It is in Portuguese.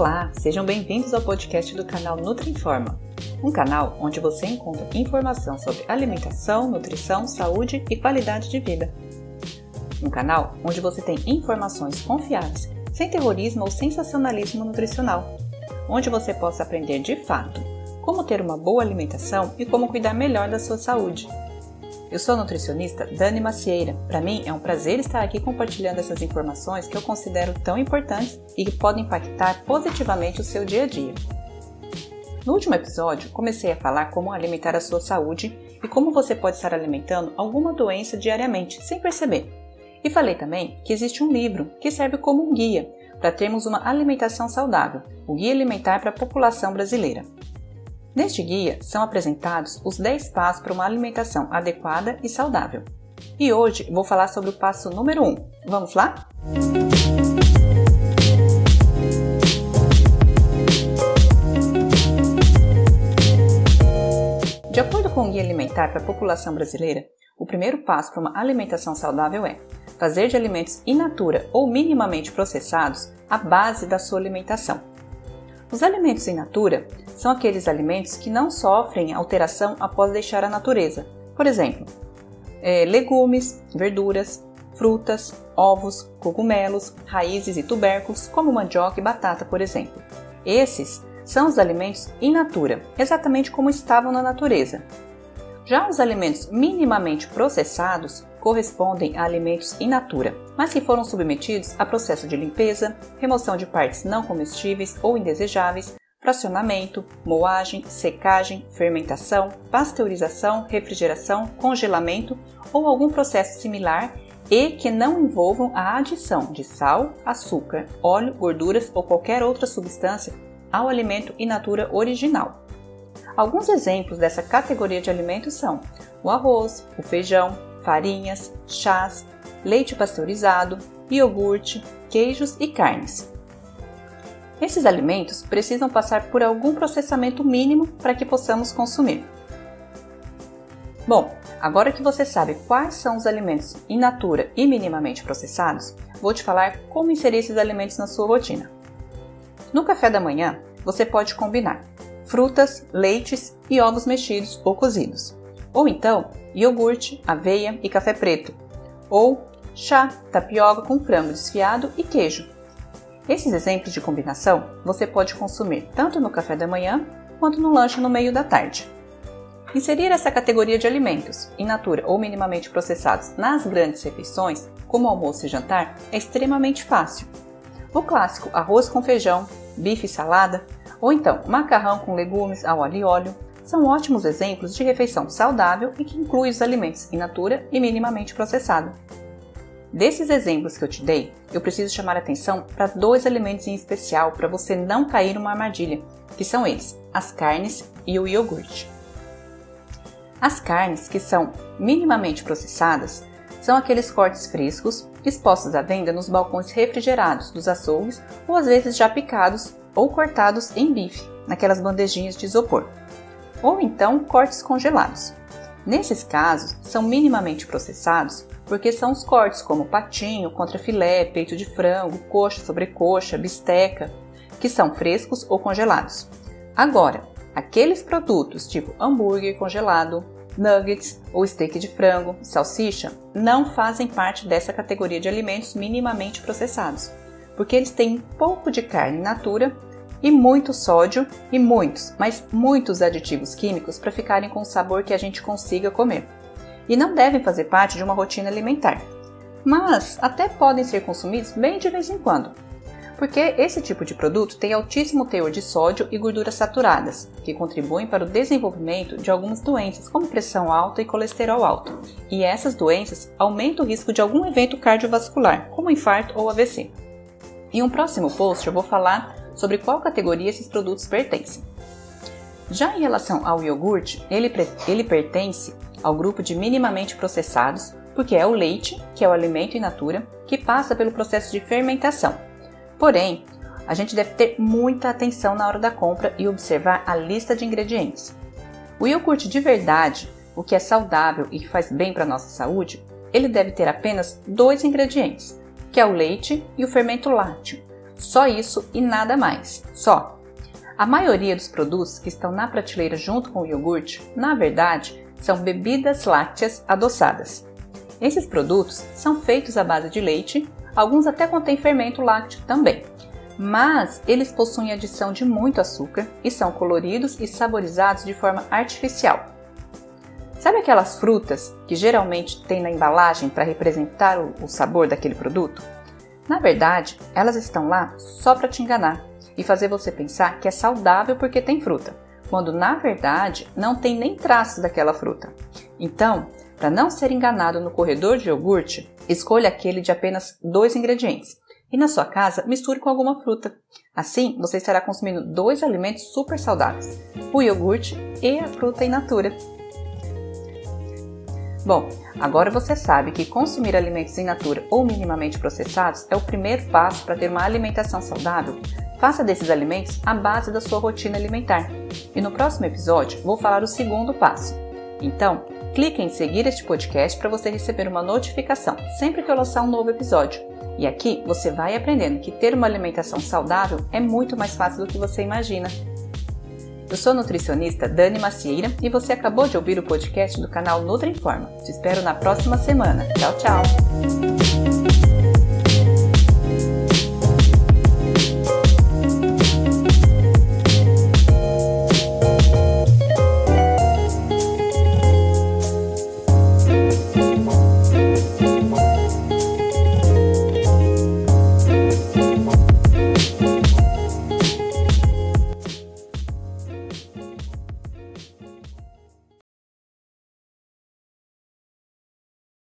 Olá, sejam bem-vindos ao podcast do canal Nutrinforma, um canal onde você encontra informação sobre alimentação, nutrição, saúde e qualidade de vida. Um canal onde você tem informações confiáveis, sem terrorismo ou sensacionalismo nutricional, onde você possa aprender de fato como ter uma boa alimentação e como cuidar melhor da sua saúde. Eu sou a nutricionista Dani Macieira. Para mim é um prazer estar aqui compartilhando essas informações que eu considero tão importantes e que podem impactar positivamente o seu dia a dia. No último episódio, comecei a falar como alimentar a sua saúde e como você pode estar alimentando alguma doença diariamente sem perceber. E falei também que existe um livro que serve como um guia para termos uma alimentação saudável, o Guia Alimentar para a População Brasileira. Neste guia são apresentados os 10 passos para uma alimentação adequada e saudável. E hoje vou falar sobre o passo número 1. Vamos lá? De acordo com o Guia Alimentar para a População Brasileira, o primeiro passo para uma alimentação saudável é fazer de alimentos in natura ou minimamente processados a base da sua alimentação. Os alimentos in natura são aqueles alimentos que não sofrem alteração após deixar a natureza. Por exemplo, é, legumes, verduras, frutas, ovos, cogumelos, raízes e tubérculos, como mandioca e batata, por exemplo. Esses são os alimentos in natura, exatamente como estavam na natureza. Já os alimentos minimamente processados correspondem a alimentos in natura, mas que foram submetidos a processo de limpeza, remoção de partes não comestíveis ou indesejáveis, fracionamento, moagem, secagem, fermentação, pasteurização, refrigeração, congelamento ou algum processo similar e que não envolvam a adição de sal, açúcar, óleo, gorduras ou qualquer outra substância ao alimento in natura original. Alguns exemplos dessa categoria de alimentos são o arroz, o feijão, farinhas, chás, leite pasteurizado, iogurte, queijos e carnes. Esses alimentos precisam passar por algum processamento mínimo para que possamos consumir. Bom, agora que você sabe quais são os alimentos in natura e minimamente processados, vou te falar como inserir esses alimentos na sua rotina. No café da manhã, você pode combinar frutas, leites e ovos mexidos ou cozidos. Ou então, iogurte, aveia e café preto. Ou chá, tapioca com frango desfiado e queijo. Esses exemplos de combinação você pode consumir tanto no café da manhã quanto no lanche no meio da tarde. Inserir essa categoria de alimentos, in natura ou minimamente processados, nas grandes refeições, como almoço e jantar, é extremamente fácil. O clássico arroz com feijão, bife e salada, ou então macarrão com legumes ao alho e óleo, são ótimos exemplos de refeição saudável e que inclui os alimentos in natura e minimamente processado. Desses exemplos que eu te dei, eu preciso chamar atenção para dois alimentos em especial para você não cair numa armadilha, que são eles: as carnes e o iogurte. As carnes que são minimamente processadas são aqueles cortes frescos expostos à venda nos balcões refrigerados dos açougues ou às vezes já picados ou cortados em bife, naquelas bandejinhas de isopor, ou então cortes congelados. Nesses casos, são minimamente processados porque são os cortes como patinho, contrafilé, peito de frango, coxa, sobrecoxa, bisteca, que são frescos ou congelados. Agora, aqueles produtos tipo hambúrguer congelado, nuggets ou steak de frango, salsicha, não fazem parte dessa categoria de alimentos minimamente processados porque eles têm pouco de carne natura e muito sódio e muitos, mas muitos aditivos químicos para ficarem com o sabor que a gente consiga comer. E não devem fazer parte de uma rotina alimentar, mas até podem ser consumidos bem de vez em quando, porque esse tipo de produto tem altíssimo teor de sódio e gorduras saturadas, que contribuem para o desenvolvimento de algumas doenças, como pressão alta e colesterol alto. E essas doenças aumentam o risco de algum evento cardiovascular, como infarto ou AVC. Em um próximo post eu vou falar sobre qual categoria esses produtos pertencem. Já em relação ao iogurte, ele, ele pertence ao grupo de minimamente processados, porque é o leite, que é o alimento in natura, que passa pelo processo de fermentação. Porém, a gente deve ter muita atenção na hora da compra e observar a lista de ingredientes. O iogurte de verdade, o que é saudável e que faz bem para a nossa saúde, ele deve ter apenas dois ingredientes, que é o leite e o fermento lácteo. Só isso e nada mais. Só. A maioria dos produtos que estão na prateleira junto com o iogurte, na verdade, são bebidas lácteas adoçadas. Esses produtos são feitos à base de leite, alguns até contêm fermento lácteo também, mas eles possuem adição de muito açúcar e são coloridos e saborizados de forma artificial. Sabe aquelas frutas que geralmente tem na embalagem para representar o sabor daquele produto? Na verdade, elas estão lá só para te enganar e fazer você pensar que é saudável porque tem fruta, quando na verdade não tem nem traços daquela fruta. Então, para não ser enganado no corredor de iogurte, escolha aquele de apenas dois ingredientes e na sua casa misture com alguma fruta. Assim, você estará consumindo dois alimentos super saudáveis: o iogurte e a fruta in natura. Bom, agora você sabe que consumir alimentos in natura ou minimamente processados é o primeiro passo para ter uma alimentação saudável. Faça desses alimentos a base da sua rotina alimentar. E no próximo episódio vou falar o segundo passo. Então, clique em seguir este podcast para você receber uma notificação sempre que eu lançar um novo episódio. E aqui você vai aprendendo que ter uma alimentação saudável é muito mais fácil do que você imagina. Eu sou a nutricionista Dani Macieira e você acabou de ouvir o podcast do canal Nutri Informa. Te espero na próxima semana. Tchau, tchau!